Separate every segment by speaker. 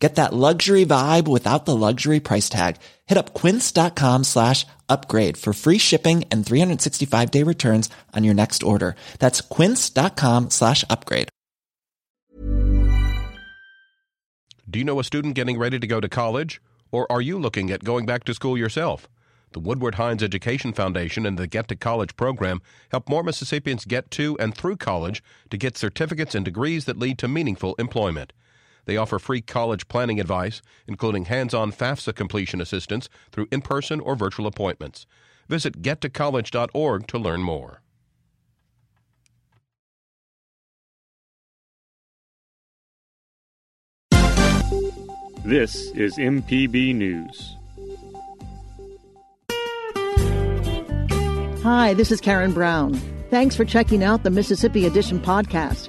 Speaker 1: Get that luxury vibe without the luxury price tag. Hit up quince.com slash upgrade for free shipping and 365 day returns on your next order. That's quince.com slash upgrade.
Speaker 2: Do you know a student getting ready to go to college? Or are you looking at going back to school yourself? The Woodward Hines Education Foundation and the Get to College program help more Mississippians get to and through college to get certificates and degrees that lead to meaningful employment. They offer free college planning advice, including hands on FAFSA completion assistance through in person or virtual appointments. Visit gettocollege.org to learn more.
Speaker 3: This is MPB News.
Speaker 4: Hi, this is Karen Brown. Thanks for checking out the Mississippi Edition podcast.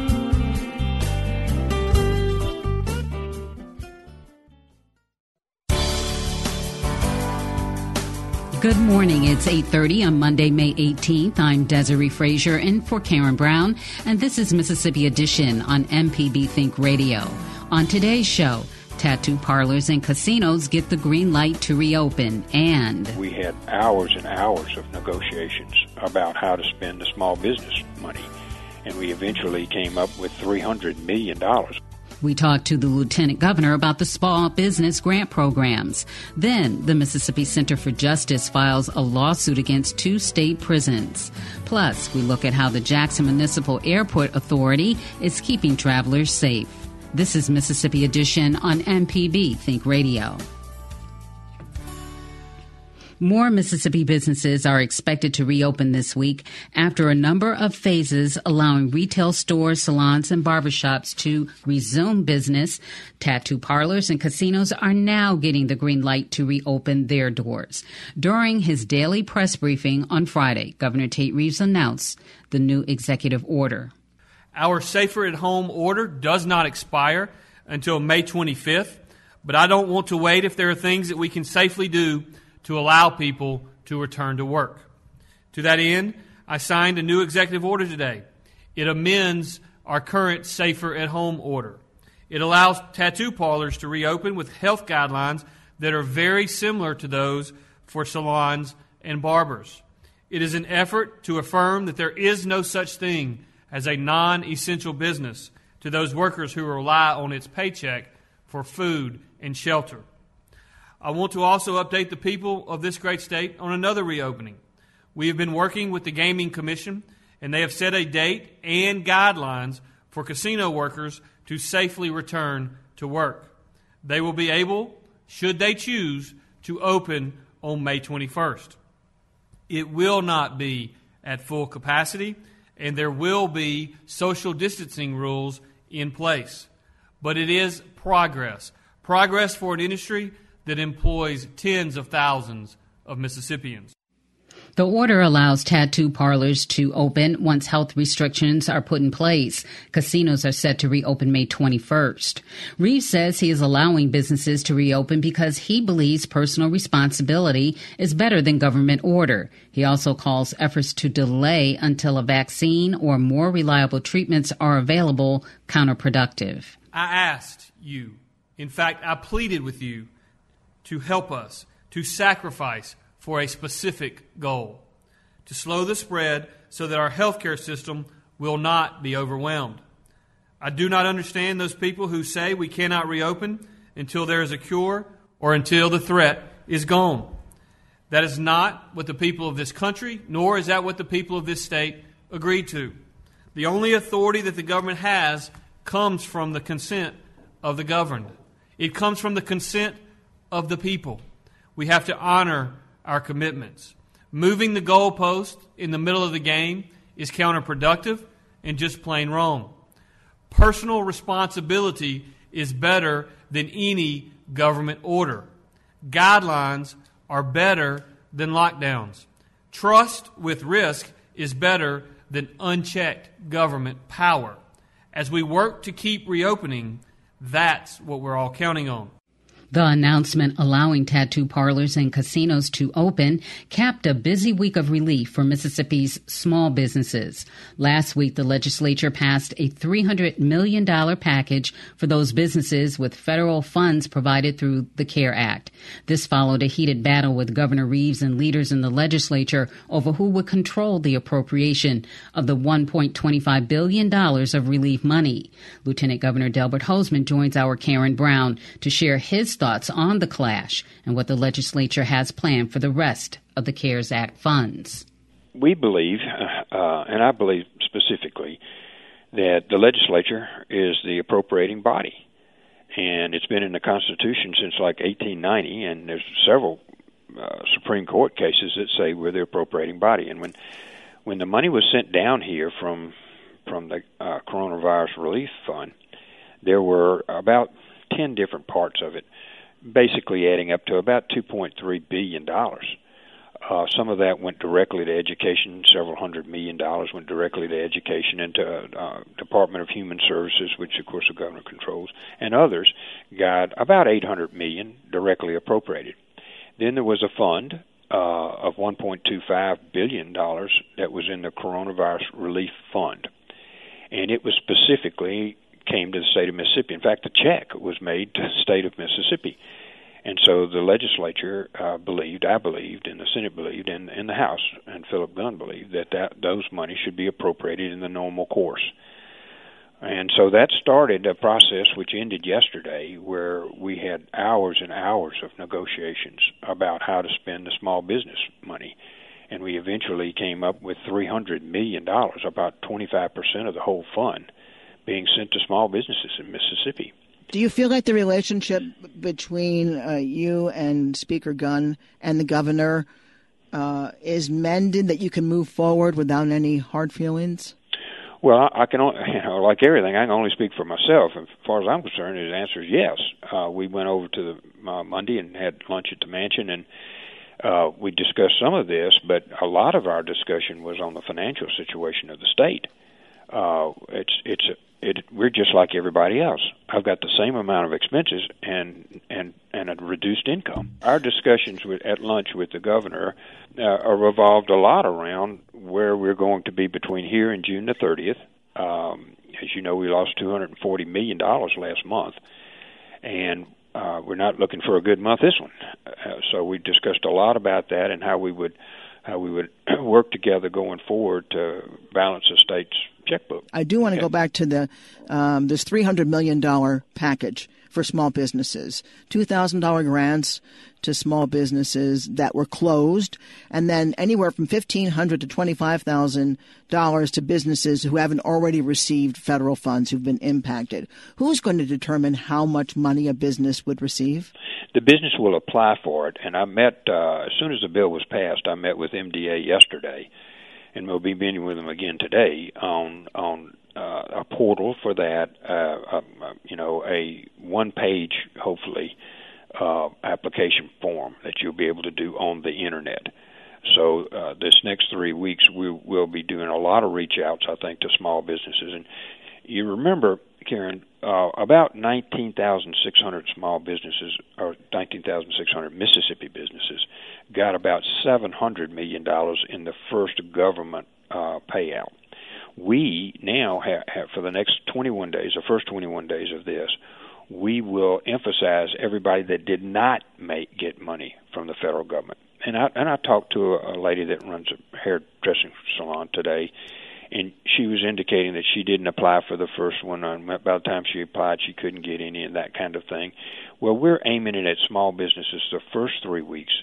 Speaker 5: Good morning. It's 8:30 on Monday, May 18th. I'm Desiree Frazier in for Karen Brown, and this is Mississippi Edition on MPB Think Radio. On today's show, tattoo parlors and casinos get the green light to reopen, and
Speaker 6: we had hours and hours of negotiations about how to spend the small business money, and we eventually came up with 300 million dollars.
Speaker 5: We talked to the lieutenant governor about the small business grant programs. Then, the Mississippi Center for Justice files a lawsuit against two state prisons. Plus, we look at how the Jackson Municipal Airport Authority is keeping travelers safe. This is Mississippi Edition on MPB Think Radio. More Mississippi businesses are expected to reopen this week after a number of phases allowing retail stores, salons, and barbershops to resume business. Tattoo parlors and casinos are now getting the green light to reopen their doors. During his daily press briefing on Friday, Governor Tate Reeves announced the new executive order.
Speaker 7: Our safer at home order does not expire until May 25th, but I don't want to wait if there are things that we can safely do to allow people to return to work. To that end, I signed a new executive order today. It amends our current Safer at Home order. It allows tattoo parlors to reopen with health guidelines that are very similar to those for salons and barbers. It is an effort to affirm that there is no such thing as a non essential business to those workers who rely on its paycheck for food and shelter. I want to also update the people of this great state on another reopening. We have been working with the Gaming Commission, and they have set a date and guidelines for casino workers to safely return to work. They will be able, should they choose, to open on May 21st. It will not be at full capacity, and there will be social distancing rules in place. But it is progress. Progress for an industry that employs tens of thousands of Mississippians.
Speaker 5: The order allows tattoo parlors to open once health restrictions are put in place. Casinos are set to reopen May 21st. Reeves says he is allowing businesses to reopen because he believes personal responsibility is better than government order. He also calls efforts to delay until a vaccine or more reliable treatments are available counterproductive.
Speaker 7: I asked you, in fact, I pleaded with you to help us to sacrifice for a specific goal to slow the spread so that our healthcare system will not be overwhelmed. I do not understand those people who say we cannot reopen until there is a cure or until the threat is gone. That is not what the people of this country, nor is that what the people of this state agreed to. The only authority that the government has comes from the consent of the governed. It comes from the consent of the people. We have to honor our commitments. Moving the goalpost in the middle of the game is counterproductive and just plain wrong. Personal responsibility is better than any government order. Guidelines are better than lockdowns. Trust with risk is better than unchecked government power. As we work to keep reopening, that's what we're all counting on.
Speaker 5: The announcement allowing tattoo parlors and casinos to open capped a busy week of relief for Mississippi's small businesses. Last week, the legislature passed a $300 million package for those businesses with federal funds provided through the CARES Act. This followed a heated battle with Governor Reeves and leaders in the legislature over who would control the appropriation of the $1.25 billion of relief money. Lieutenant Governor Delbert Hosemann joins our Karen Brown to share his thoughts on the clash and what the legislature has planned for the rest of the CARES Act funds.
Speaker 6: We believe, uh, uh, and I believe specifically, that the legislature is the appropriating body. And it's been in the Constitution since like 1890, and there's several uh, Supreme Court cases that say we're the appropriating body. And when when the money was sent down here from from the uh, coronavirus relief fund, there were about ten different parts of it basically adding up to about $2.3 billion. Uh, some of that went directly to education. Several hundred million dollars went directly to education and to uh, Department of Human Services, which of course the governor controls, and others got about 800 million directly appropriated. Then there was a fund uh, of 1.25 billion dollars that was in the coronavirus relief fund, and it was specifically came to the state of Mississippi. In fact, the check was made to the state of Mississippi. And so the legislature uh, believed, I believed, and the Senate believed, and, and the House and Philip Gunn believed that, that those monies should be appropriated in the normal course. And so that started a process which ended yesterday, where we had hours and hours of negotiations about how to spend the small business money. And we eventually came up with $300 million, about 25% of the whole fund being sent to small businesses in Mississippi.
Speaker 4: Do you feel like the relationship between uh, you and Speaker Gunn and the governor uh, is mended, that you can move forward without any hard feelings?
Speaker 6: Well, I can, only, you know, like everything, I can only speak for myself. As far as I'm concerned, the answer is yes. Uh, we went over to the uh, Monday and had lunch at the mansion, and uh, we discussed some of this, but a lot of our discussion was on the financial situation of the state. Uh, it's it's it, we're just like everybody else. I've got the same amount of expenses and and and a reduced income. Our discussions with, at lunch with the governor uh, revolved a lot around where we're going to be between here and June the 30th. Um, as you know, we lost 240 million dollars last month, and uh, we're not looking for a good month this one. Uh, so we discussed a lot about that and how we would how we would work together going forward to balance the state's checkbook.
Speaker 4: I do want to okay. go back to the um, this three hundred million dollar package for small businesses, two thousand dollar grants to small businesses that were closed, and then anywhere from fifteen hundred to twenty five thousand dollars to businesses who haven't already received federal funds who've been impacted. Who's going to determine how much money a business would receive?
Speaker 6: The business will apply for it, and I met uh, as soon as the bill was passed. I met with MDA yesterday and we'll be meeting with them again today on on uh, a portal for that. Uh, um, uh, you know, a one-page, hopefully, uh, application form that you'll be able to do on the internet. So uh, this next three weeks, we will be doing a lot of reach outs, I think, to small businesses. And you remember, Karen, uh, about 19,600 small businesses, or 19,600 Mississippi businesses, got about 700 million dollars in the first government uh, payout. We now have, have for the next 21 days, the first 21 days of this, we will emphasize everybody that did not make get money from the federal government. And I and I talked to a, a lady that runs a hairdressing salon today, and she was indicating that she didn't apply for the first one. And by the time she applied, she couldn't get any and that kind of thing. Well, we're aiming it at small businesses the first three weeks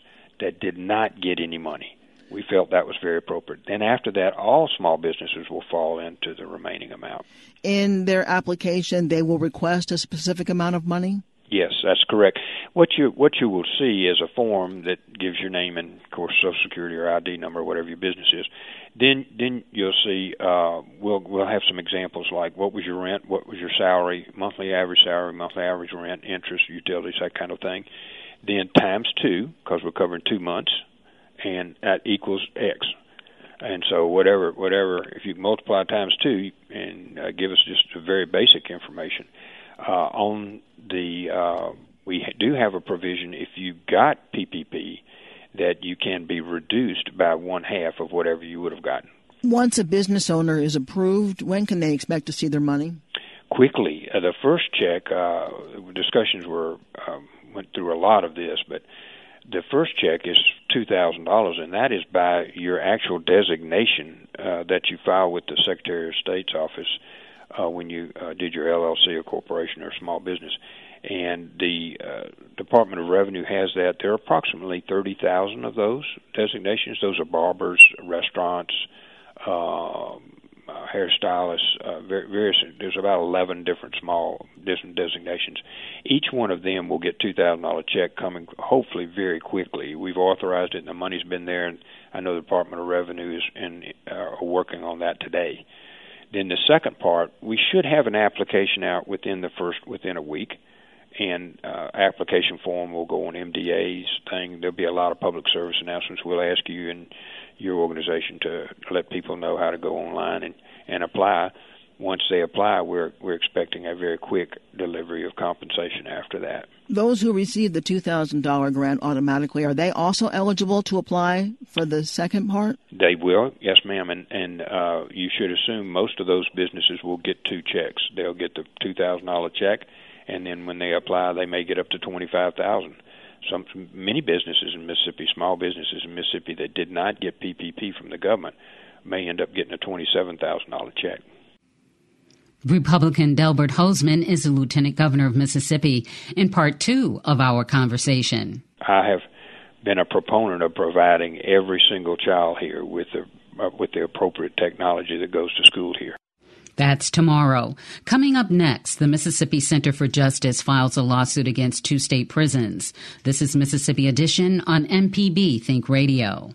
Speaker 6: that did not get any money. We felt that was very appropriate. Then after that, all small businesses will fall into the remaining amount.
Speaker 4: In their application, they will request a specific amount of money.
Speaker 6: Yes, that's correct. what you what you will see is a form that gives your name and of course social security or ID number, whatever your business is. Then then you'll see uh, we'll we'll have some examples like what was your rent, what was your salary, monthly average salary, monthly average rent, interest, utilities, that kind of thing. Then times two because we're covering two months, and that equals X. And so whatever whatever if you multiply times two and uh, give us just a very basic information on the uh, we do have a provision if you got PPP that you can be reduced by one half of whatever you would have gotten.
Speaker 4: Once a business owner is approved, when can they expect to see their money?
Speaker 6: Quickly. Uh, the first check, uh, discussions were um, went through a lot of this, but the first check is two thousand dollars, and that is by your actual designation uh, that you file with the Secretary of State's office uh, when you uh, did your LLC or corporation or small business and the uh, Department of Revenue has that. There are approximately 30,000 of those designations. Those are barbers, restaurants, uh, hairstylists, uh, various. There's about 11 different small different designations. Each one of them will get $2,000 check coming hopefully very quickly. We've authorized it, and the money's been there, and I know the Department of Revenue is and uh, are working on that today. Then the second part, we should have an application out within the first within a week and uh, application form will go on MDA's thing. There'll be a lot of public service announcements. We'll ask you and your organization to let people know how to go online and, and apply. Once they apply, we're we're expecting a very quick delivery of compensation after that.
Speaker 4: Those who receive the two thousand dollar grant automatically are they also eligible to apply for the second part?
Speaker 6: They will, yes, ma'am, and and uh, you should assume most of those businesses will get two checks. They'll get the two thousand dollar check and then when they apply, they may get up to twenty five thousand. Some many businesses in Mississippi, small businesses in Mississippi that did not get PPP from the government, may end up getting a twenty seven thousand dollar check.
Speaker 5: Republican Delbert Hosemann is the Lieutenant Governor of Mississippi in part two of our conversation.
Speaker 6: I have been a proponent of providing every single child here with the uh, with the appropriate technology that goes to school here.
Speaker 5: That's tomorrow. Coming up next, the Mississippi Center for Justice files a lawsuit against two state prisons. This is Mississippi Edition on MPB Think Radio.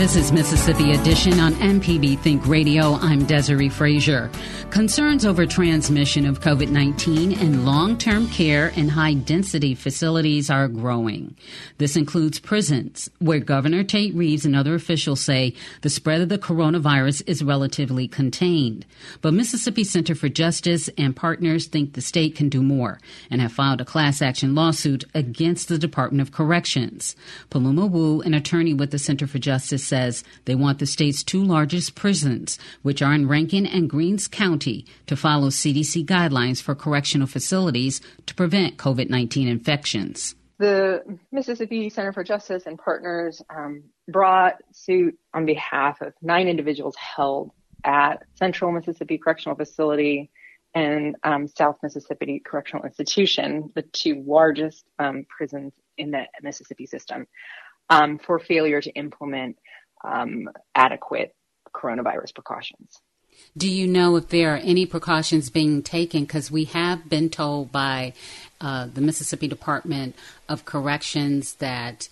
Speaker 5: This is Mississippi Edition on MPB Think Radio. I'm Desiree Frazier. Concerns over transmission of COVID 19 in long term care and high density facilities are growing. This includes prisons, where Governor Tate Reeves and other officials say the spread of the coronavirus is relatively contained. But Mississippi Center for Justice and partners think the state can do more and have filed a class action lawsuit against the Department of Corrections. Paloma Wu, an attorney with the Center for Justice, says they want the state's two largest prisons, which are in Rankin and Greens County, to follow CDC guidelines for correctional facilities to prevent COVID 19 infections.
Speaker 8: The Mississippi Center for Justice and partners um, brought suit on behalf of nine individuals held at Central Mississippi Correctional Facility and um, South Mississippi Correctional Institution, the two largest um, prisons in the Mississippi system, um, for failure to implement um, adequate coronavirus precautions.
Speaker 5: Do you know if there are any precautions being taken? Because we have been told by uh, the Mississippi Department of Corrections that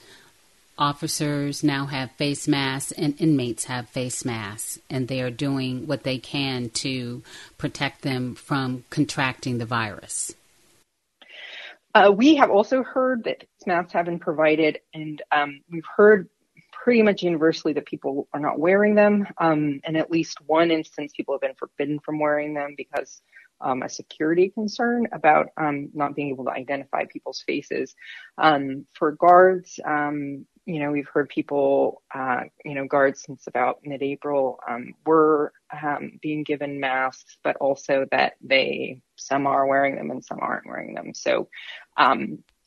Speaker 5: officers now have face masks and inmates have face masks, and they are doing what they can to protect them from contracting the virus.
Speaker 8: Uh, we have also heard that face masks have been provided, and um, we've heard pretty much universally that people are not wearing them. Um, and at least one instance, people have been forbidden from wearing them because um, a security concern about um, not being able to identify people's faces. Um, for guards, um, you know, we've heard people, uh, you know, guards since about mid-April um, were being given masks, but also that they some are wearing them and some aren't wearing them. So,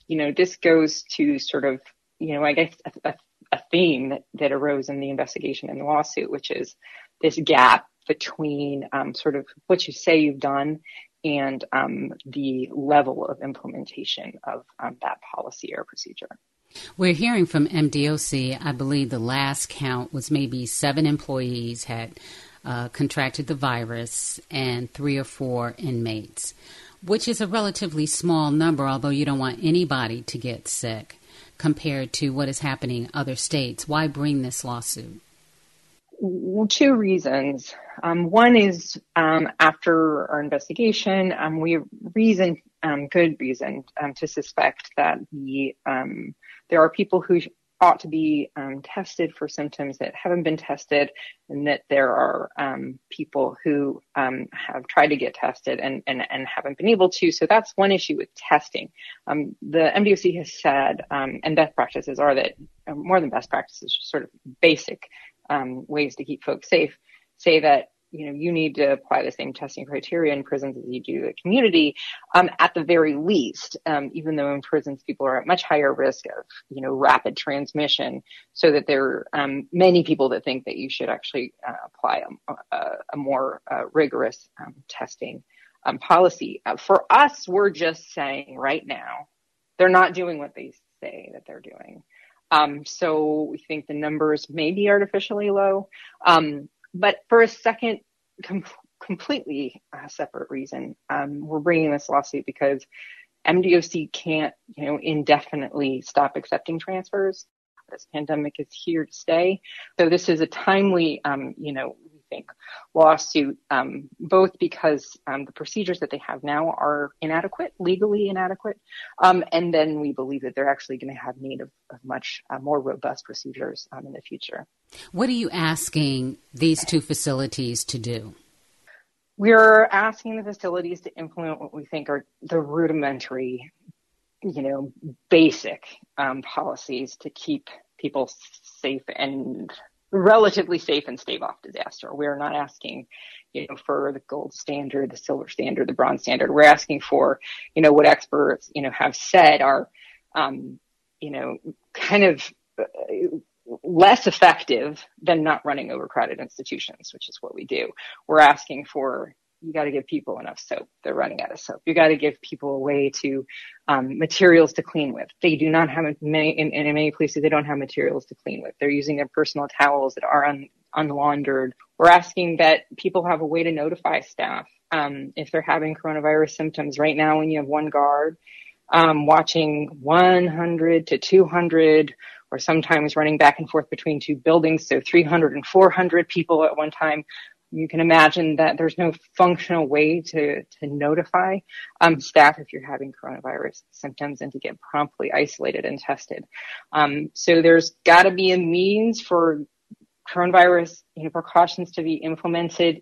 Speaker 8: you know, this goes to sort of, you know, I guess a, a a theme that, that arose in the investigation and the lawsuit, which is this gap between um, sort of what you say you've done and um, the level of implementation of um, that policy or procedure.
Speaker 5: We're hearing from MDOC. I believe the last count was maybe seven employees had uh, contracted the virus and three or four inmates, which is a relatively small number, although you don't want anybody to get sick compared to what is happening in other states. Why bring this lawsuit?
Speaker 8: Well, two reasons. Um, one is um, after our investigation, um, we reason, um, good reason, um, to suspect that the um, there are people who ought to be um, tested for symptoms that haven't been tested, and that there are um, people who um, have tried to get tested and, and, and haven't been able to. So that's one issue with testing. Um, the MDOC has said, um, and best practices are that uh, more than best practices, just sort of basic um, ways to keep folks safe, say that you know, you need to apply the same testing criteria in prisons as you do the community, um, at the very least, um, even though in prisons people are at much higher risk of, you know, rapid transmission, so that there are um, many people that think that you should actually uh, apply a, a, a more uh, rigorous um, testing um, policy. Uh, for us, we're just saying right now, they're not doing what they say that they're doing. Um, so we think the numbers may be artificially low. Um, but for a second, com- completely uh, separate reason, um, we're bringing this lawsuit because MDOC can't, you know, indefinitely stop accepting transfers. This pandemic is here to stay. So this is a timely, um, you know, think, lawsuit, um, both because um, the procedures that they have now are inadequate, legally inadequate, um, and then we believe that they're actually going to have need of, of much uh, more robust procedures um, in the future.
Speaker 5: What are you asking these two facilities to do?
Speaker 8: We're asking the facilities to implement what we think are the rudimentary, you know, basic um, policies to keep people safe and relatively safe and stave off disaster. We're not asking, you know, for the gold standard, the silver standard, the bronze standard. We're asking for, you know, what experts, you know, have said are, um, you know, kind of uh, less effective than not running overcrowded institutions, which is what we do. We're asking for you got to give people enough soap. They're running out of soap. You got to give people a way to um, materials to clean with. They do not have many in, in, many places. They don't have materials to clean with. They're using their personal towels that are un, unlaundered. We're asking that people have a way to notify staff um, if they're having coronavirus symptoms. Right now, when you have one guard um, watching 100 to 200 or sometimes running back and forth between two buildings, so 300 and 400 people at one time you can imagine that there's no functional way to, to notify um, staff if you're having coronavirus symptoms and to get promptly isolated and tested. Um, so there's got to be a means for coronavirus you know, precautions to be implemented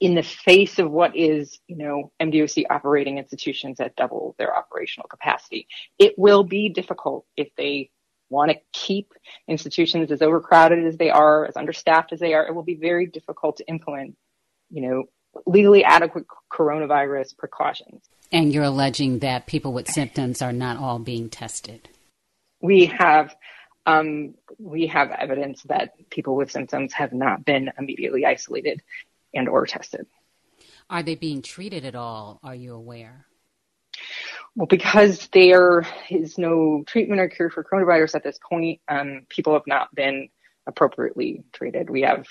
Speaker 8: in the face of what is, you know, MDOC operating institutions at double their operational capacity. It will be difficult if they want to keep institutions as overcrowded as they are, as understaffed as they are, it will be very difficult to implement, you know, legally adequate coronavirus precautions.
Speaker 5: And you're alleging that people with symptoms are not all being tested.
Speaker 8: We have um, we have evidence that people with symptoms have not been immediately isolated and or tested.
Speaker 5: Are they being treated at all? Are you aware?
Speaker 8: Well, because there is no treatment or cure for coronavirus at this point, um, people have not been appropriately treated. We have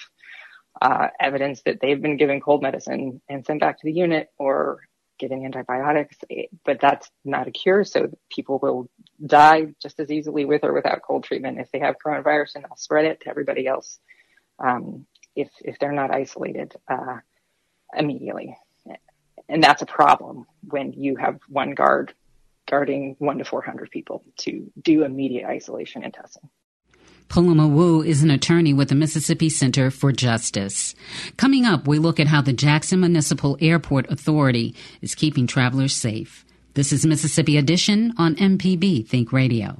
Speaker 8: uh, evidence that they've been given cold medicine and sent back to the unit or given antibiotics, but that's not a cure. So people will die just as easily with or without cold treatment if they have coronavirus, and they'll spread it to everybody else um, if if they're not isolated uh, immediately and that's a problem when you have one guard guarding one to 400 people to do immediate isolation and testing.
Speaker 5: Paloma Wu is an attorney with the Mississippi Center for Justice. Coming up, we look at how the Jackson Municipal Airport Authority is keeping travelers safe. This is Mississippi Edition on MPB Think Radio.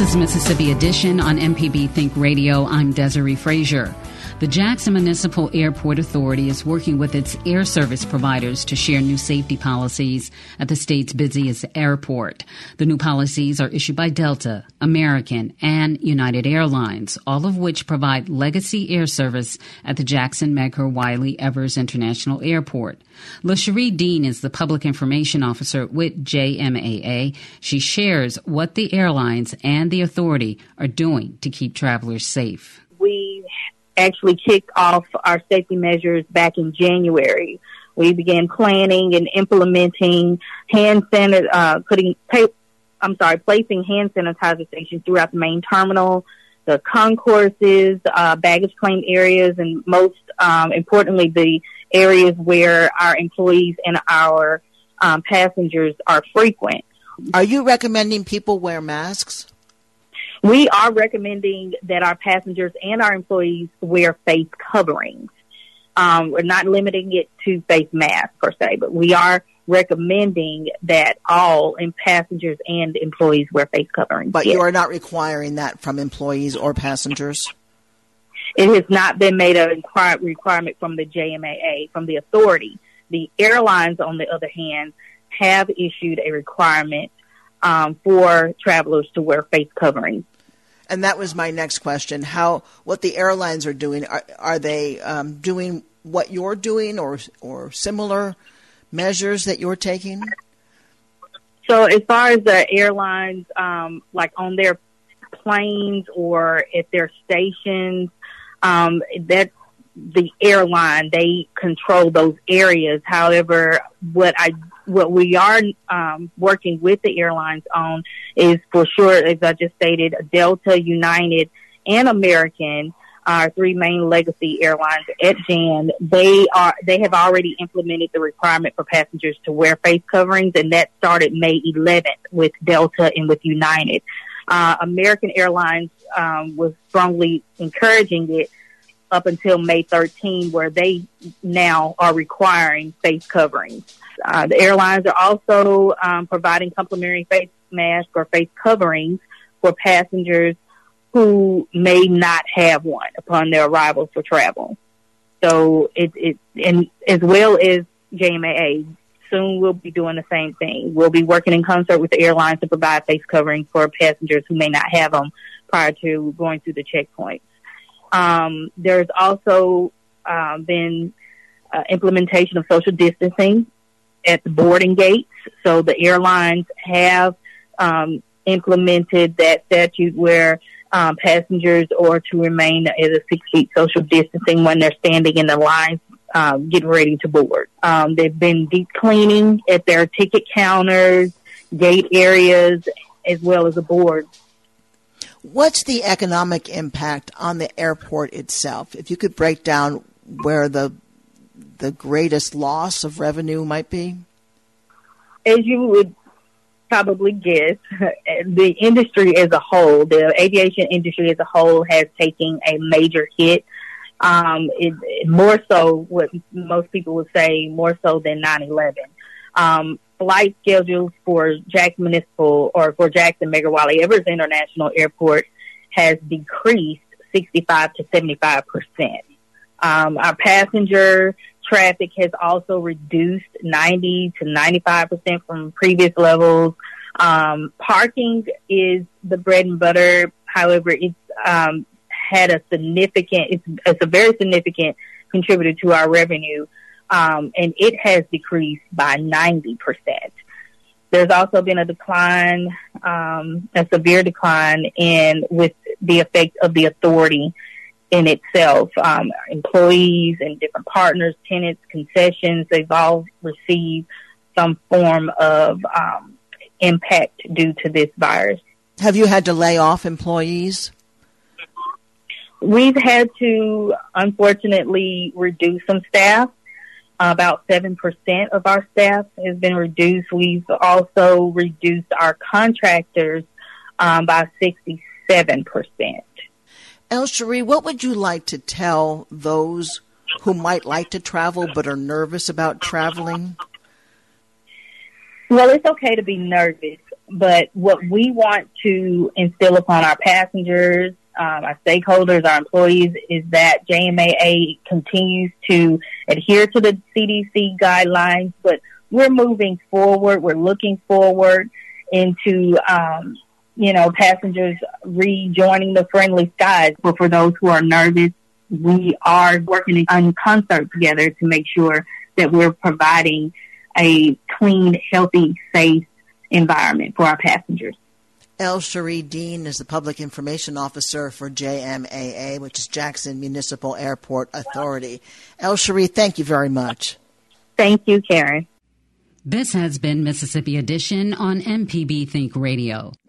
Speaker 5: This is Mississippi Edition on MPB Think Radio. I'm Desiree Frazier. The Jackson Municipal Airport Authority is working with its air service providers to share new safety policies at the state's busiest airport. The new policies are issued by Delta, American, and United Airlines, all of which provide legacy air service at the Jackson Medgar Wiley Evers International Airport. LaSheree Dean is the public information officer with JMAA. She shares what the airlines and the authority are doing to keep travelers safe.
Speaker 9: Actually kicked off our safety measures back in January. We began planning and implementing hand sanitizer, uh, putting, I'm sorry, placing hand sanitizer stations throughout the main terminal, the concourses, uh, baggage claim areas, and most um, importantly, the areas where our employees and our um, passengers are frequent.
Speaker 4: Are you recommending people wear masks?
Speaker 9: We are recommending that our passengers and our employees wear face coverings. Um, we're not limiting it to face masks per se, but we are recommending that all in passengers and employees wear face coverings.
Speaker 4: But yes. you are not requiring that from employees or passengers?
Speaker 9: It has not been made a requirement from the JMAA, from the authority. The airlines, on the other hand, have issued a requirement um, for travelers to wear face coverings.
Speaker 4: And that was my next question: How what the airlines are doing? Are, are they um, doing what you're doing, or or similar measures that you're taking?
Speaker 9: So, as far as the airlines, um, like on their planes or at their stations, um, that's the airline. They control those areas. However, what I what we are um, working with the airlines on is for sure, as I just stated, Delta, United, and American, our three main legacy airlines at JAN. They are they have already implemented the requirement for passengers to wear face coverings, and that started May 11th with Delta and with United. Uh, American Airlines um, was strongly encouraging it up until May 13, where they now are requiring face coverings. Uh, the airlines are also um, providing complimentary face masks or face coverings for passengers who may not have one upon their arrival for travel. So it, it and as well as JMAA, soon we'll be doing the same thing. We'll be working in concert with the airlines to provide face coverings for passengers who may not have them prior to going through the checkpoints. Um, there's also uh, been uh, implementation of social distancing at the boarding gates. So the airlines have um, implemented that statute where um, passengers are to remain at a six feet social distancing when they're standing in the lines um, getting ready to board. Um, they've been deep cleaning at their ticket counters, gate areas, as well as aboard.
Speaker 4: What's the economic impact on the airport itself? If you could break down where the the greatest loss of revenue might be?
Speaker 9: As you would probably guess, the industry as a whole, the aviation industry as a whole has taken a major hit. Um, it, it, more so, what most people would say, more so than 9-11. Um, flight schedules for Jackson Municipal or for Jackson Medgar Wiley Evers International Airport has decreased 65 to 75 percent. Um, our passenger traffic has also reduced 90 to 95% from previous levels. Um, parking is the bread and butter. However, it's um, had a significant, it's, it's, a very significant contributor to our revenue, um, and it has decreased by 90%. There's also been a decline, um, a severe decline in with the effect of the authority in itself. Um, employees and different partners, tenants, concessions, they've all received some form of um, impact due to this virus.
Speaker 4: Have you had to lay off employees?
Speaker 9: We've had to, unfortunately, reduce some staff. About 7% of our staff has been reduced. We've also reduced our contractors um, by 67%.
Speaker 4: LaSheree, what would you like to tell those who might like to travel but are nervous about traveling?
Speaker 9: Well, it's okay to be nervous, but what we want to instill upon our passengers, um, our stakeholders, our employees is that JMAA continues to adhere to the CDC guidelines, but we're moving forward. We're looking forward into, um, you know, passengers rejoining the friendly skies. But for those who are nervous, we are working in concert together to make sure that we're providing a clean, healthy, safe environment for our passengers.
Speaker 4: LaSheree Dean is the Public Information Officer for JMAA, which is Jackson Municipal Airport Authority. LaSheree, thank you very much.
Speaker 9: Thank you, Karen.
Speaker 5: This has been Mississippi Edition on MPB Think Radio.